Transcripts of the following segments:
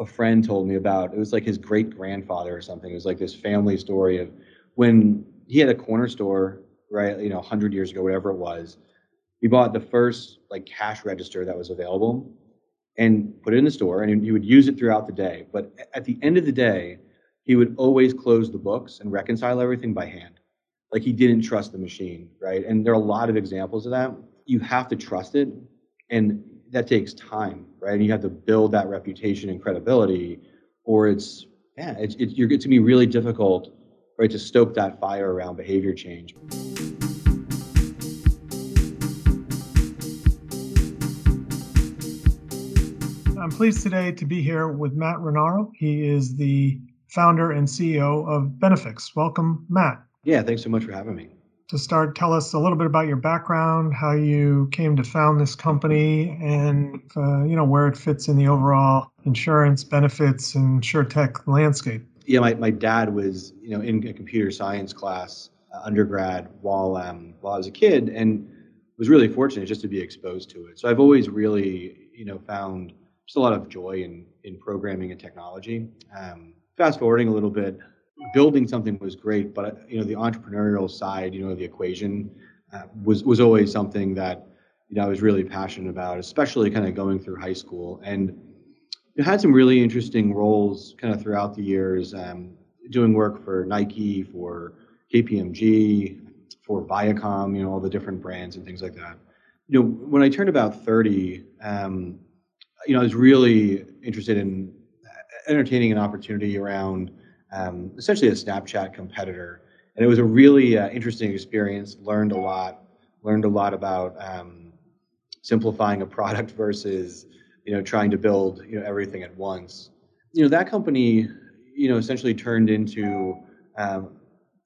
a friend told me about. It was like his great grandfather or something. It was like this family story of when he had a corner store, right? You know, hundred years ago, whatever it was. He bought the first like cash register that was available, and put it in the store, and he would use it throughout the day. But at the end of the day, he would always close the books and reconcile everything by hand. Like he didn't trust the machine, right? And there are a lot of examples of that. You have to trust it, and that takes time, right? And you have to build that reputation and credibility, or it's yeah, it's, it's you're gonna be really difficult, right, to stoke that fire around behavior change. I'm pleased today to be here with Matt Ranauro. He is the founder and CEO of Benefix. Welcome, Matt. Yeah, thanks so much for having me to start, tell us a little bit about your background, how you came to found this company, and uh, you know where it fits in the overall insurance benefits and sure tech landscape. Yeah, my, my dad was you know in a computer science class uh, undergrad while um, while I was a kid, and was really fortunate just to be exposed to it. So I've always really you know found just a lot of joy in in programming and technology. Um, fast forwarding a little bit, building something was great, but you know the entrepreneurial side, you know the equation, uh, was was always something that you know I was really passionate about, especially kind of going through high school, and you had some really interesting roles kind of throughout the years, um, doing work for Nike, for KPMG, for Viacom, you know all the different brands and things like that. You know when I turned about thirty, um, you know I was really interested in entertaining an opportunity around um, essentially a Snapchat competitor. And it was a really uh, interesting experience. Learned a lot. Learned a lot about um, simplifying a product versus you know trying to build you know everything at once. You know that company you know essentially turned into um,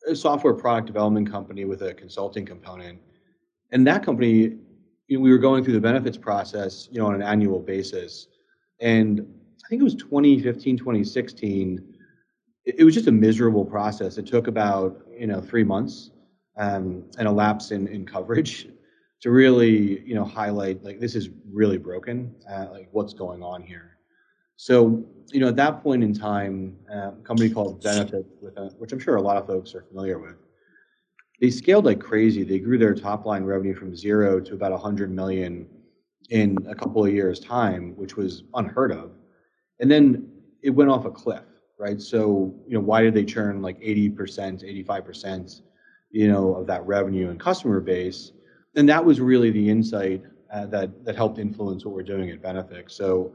a software product development company with a consulting component. And that company, you know, we were going through the benefits process, you know, on an annual basis. And I think it was 2015, 2016 it, it was just a miserable process. It took about you know three months um, and a lapse in, in coverage to really you know highlight like this is really broken. Uh, like what's going on here. So you know at that point in time, uh, a company called Benefit, a, which I'm sure a lot of folks are familiar with, they scaled like crazy. They grew their top line revenue from zero to about 100 million in a couple of years' time, which was unheard of. And then it went off a cliff right? So, you know, why did they churn like 80%, 85%, you know, of that revenue and customer base? And that was really the insight uh, that that helped influence what we're doing at Benefix. So,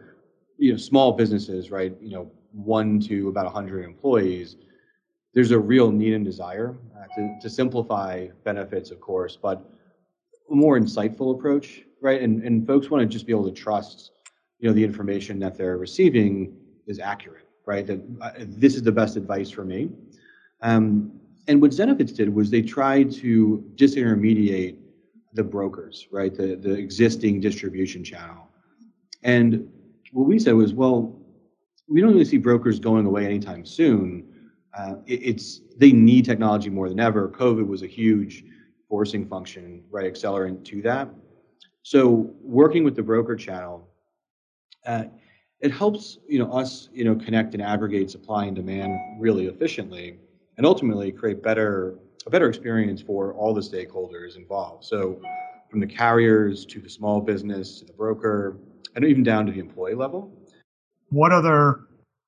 you know, small businesses, right? You know, one to about 100 employees. There's a real need and desire uh, to, to simplify benefits, of course, but a more insightful approach, right? And and folks want to just be able to trust, you know, the information that they're receiving is accurate right? That uh, this is the best advice for me. Um, and what Zenefits did was they tried to disintermediate the brokers, right? The, the existing distribution channel. And what we said was, well, we don't really see brokers going away anytime soon. Uh, it, it's they need technology more than ever. COVID was a huge forcing function, right, accelerant to that. So working with the broker channel, uh, it helps you know us you know connect and aggregate supply and demand really efficiently and ultimately create better a better experience for all the stakeholders involved. So from the carriers to the small business to the broker and even down to the employee level. What other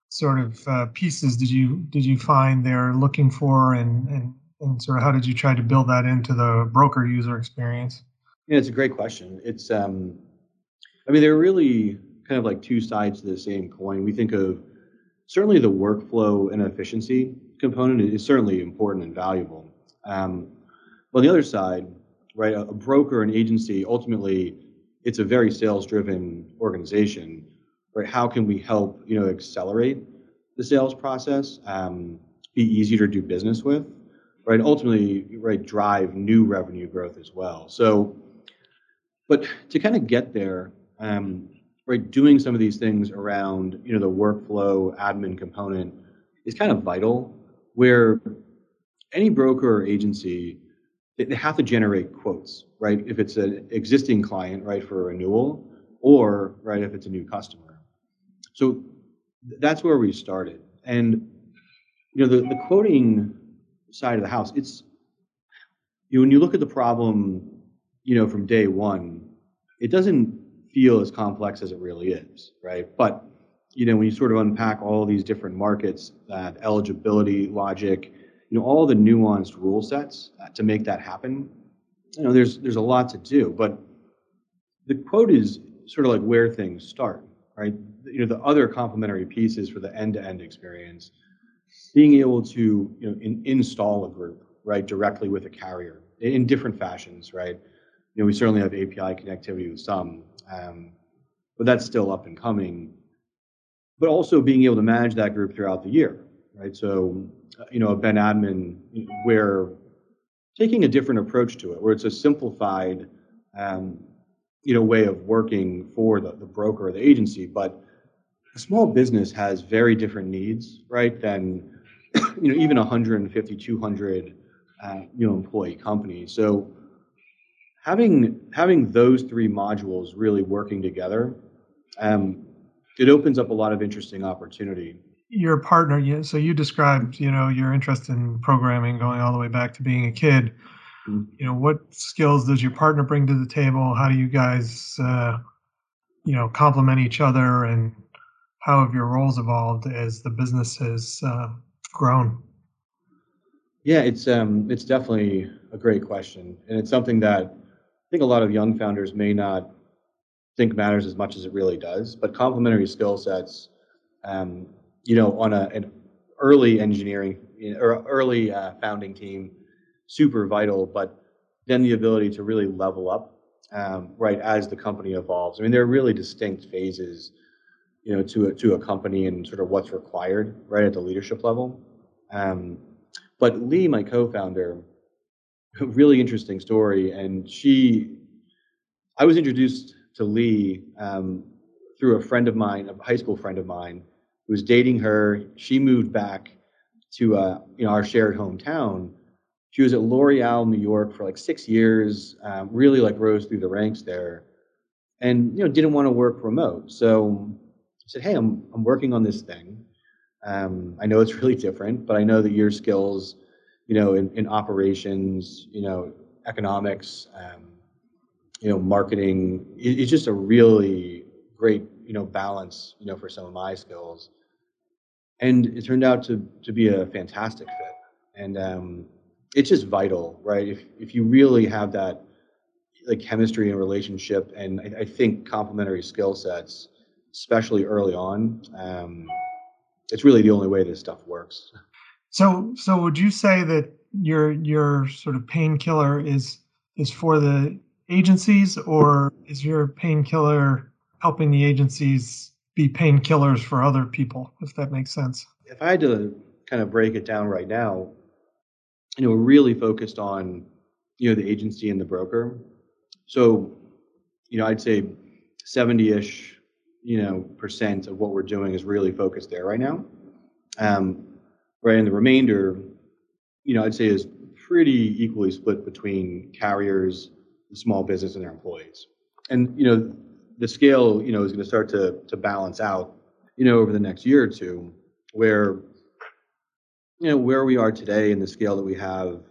sort of uh, pieces did you did you find they're looking for and, and and sort of how did you try to build that into the broker user experience? Yeah it's a great question. It's um i mean they're really kind of like two sides to the same coin. We think of certainly the workflow and efficiency component is certainly important and valuable. Um, but on the other side, right, a, a broker and agency ultimately it's a very sales-driven organization. Right? How can we help you know accelerate the sales process, um, be easier to do business with, right? Ultimately, right, drive new revenue growth as well. So, but to kind of get there, um, right, doing some of these things around, you know, the workflow admin component is kind of vital. Where any broker or agency, they have to generate quotes, right? If it's an existing client, right, for a renewal, or right if it's a new customer. So that's where we started. And you know, the, the quoting side of the house, it's you know, when you look at the problem, you know, from day one, it doesn't feel as complex as it really is, right? But you know, when you sort of unpack all these different markets, that eligibility logic, you know, all the nuanced rule sets to make that happen, you know, there's there's a lot to do. But the quote is sort of like where things start, right? You know, the other complementary pieces for the end-to-end experience, being able to you know in, install a group right directly with a carrier in different fashions, right? You know, we certainly have API connectivity with some, um, but that's still up and coming. But also being able to manage that group throughout the year, right? So, uh, you know, a Ben admin where taking a different approach to it, where it's a simplified, um, you know, way of working for the, the broker or the agency, but a small business has very different needs, right, than you know even 150, 200 uh, you know employee company. So having having those three modules really working together, um, it opens up a lot of interesting opportunity. Your partner, yeah. So you described, you know, your interest in programming going all the way back to being a kid. Mm-hmm. You know, what skills does your partner bring to the table? How do you guys, uh, you know, complement each other, and how have your roles evolved as the business has uh, grown? Yeah, it's um, it's definitely a great question, and it's something that think a lot of young founders may not think matters as much as it really does. But complementary skill sets, um, you know, on a, an early engineering or early uh, founding team, super vital. But then the ability to really level up, um, right, as the company evolves. I mean, there are really distinct phases, you know, to a, to a company and sort of what's required, right, at the leadership level. Um, but Lee, my co-founder, really interesting story, and she, I was introduced to Lee um, through a friend of mine, a high school friend of mine, who was dating her. She moved back to uh, you know our shared hometown. She was at L'Oreal, New York, for like six years. Um, really like rose through the ranks there, and you know didn't want to work remote. So I said, "Hey, I'm I'm working on this thing. Um, I know it's really different, but I know that your skills, you know, in, in operations, you know, economics, um, you know, marketing, it, it's just a really great, you know, balance, you know, for some of my skills. And it turned out to to be a fantastic fit. And um, it's just vital, right? If if you really have that like chemistry and relationship, and I, I think complementary skill sets, especially early on. Um, it's really the only way this stuff works. So, so would you say that your your sort of painkiller is is for the agencies, or is your painkiller helping the agencies be painkillers for other people? If that makes sense. If I had to kind of break it down right now, you know, we're really focused on you know the agency and the broker. So, you know, I'd say seventy-ish you know percent of what we're doing is really focused there right now. Um, right, and the remainder, you know, I'd say is pretty equally split between carriers, small business, and their employees. And you know, the scale, you know, is going to start to to balance out, you know, over the next year or two, where you know where we are today and the scale that we have,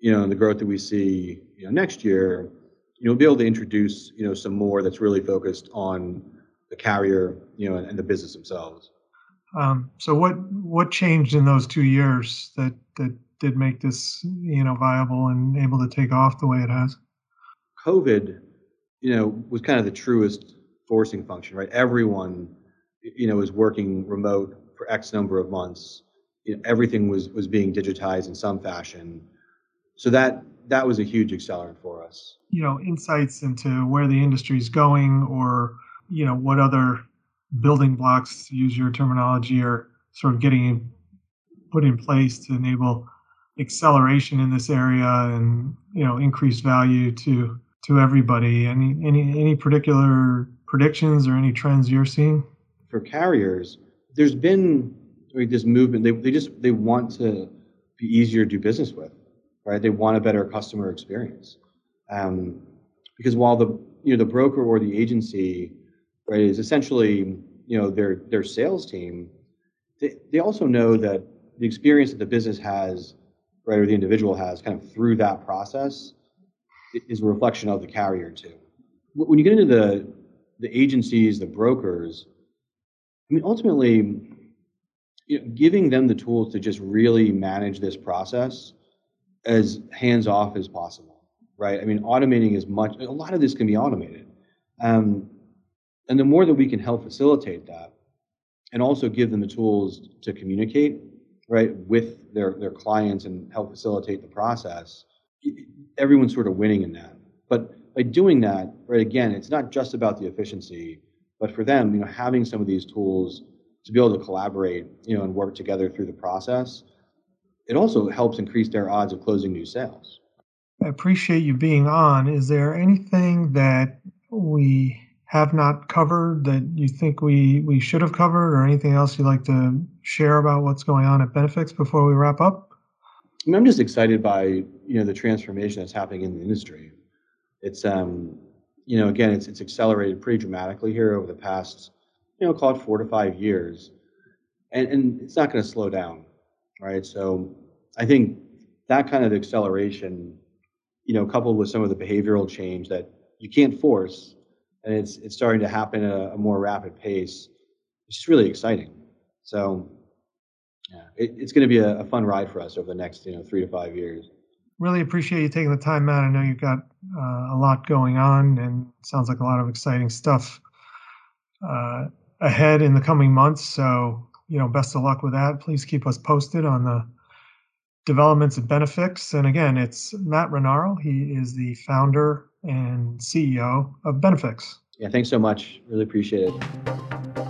you know, and the growth that we see, you know, next year, you know, be able to introduce, you know, some more that's really focused on the carrier, you know, and, and the business themselves. Um, so what what changed in those two years that that did make this you know viable and able to take off the way it has? COVID, you know, was kind of the truest forcing function, right? Everyone, you know, was working remote for X number of months. You know, everything was was being digitized in some fashion. So that that was a huge accelerant for us. You know, insights into where the industry is going or you know what other building blocks use your terminology are sort of getting put in place to enable acceleration in this area and you know increased value to to everybody. Any any any particular predictions or any trends you're seeing? For carriers there's been like this movement they, they just they want to be easier to do business with right? They want a better customer experience. Um, because while the you know the broker or the agency right, is essentially you know their their sales team, they, they also know that the experience that the business has, right, or the individual has, kind of through that process, is a reflection of the carrier too. When you get into the the agencies, the brokers, I mean, ultimately, you know, giving them the tools to just really manage this process as hands off as possible, right? I mean, automating as much. A lot of this can be automated, um, and the more that we can help facilitate that, and also give them the tools to communicate, right, with their their clients and help facilitate the process, everyone's sort of winning in that. But by doing that, right, again, it's not just about the efficiency, but for them, you know, having some of these tools to be able to collaborate, you know, and work together through the process, it also helps increase their odds of closing new sales. I appreciate you being on. Is there anything that we have not covered that you think we, we should have covered, or anything else you'd like to share about what's going on at Benefix before we wrap up? I I'm just excited by you know the transformation that's happening in the industry. It's um, you know again it's it's accelerated pretty dramatically here over the past you know call it four to five years, and and it's not going to slow down, right? So I think that kind of acceleration, you know, coupled with some of the behavioral change that you can't force, and it's it's starting to happen at a, more rapid pace. It's just really exciting. So yeah, it, it's going to be a, a, fun ride for us over the next you know three to five years. Really appreciate you taking the time out. I know you've got uh, a lot going on, and sounds like a lot of exciting stuff uh, ahead in the coming months. So you know, best of luck with that. Please keep us posted on the developments and benefits. And again, it's Matt Ranauro. He is the founder and CEO of Benefix. Yeah, thanks so much. Really appreciate it.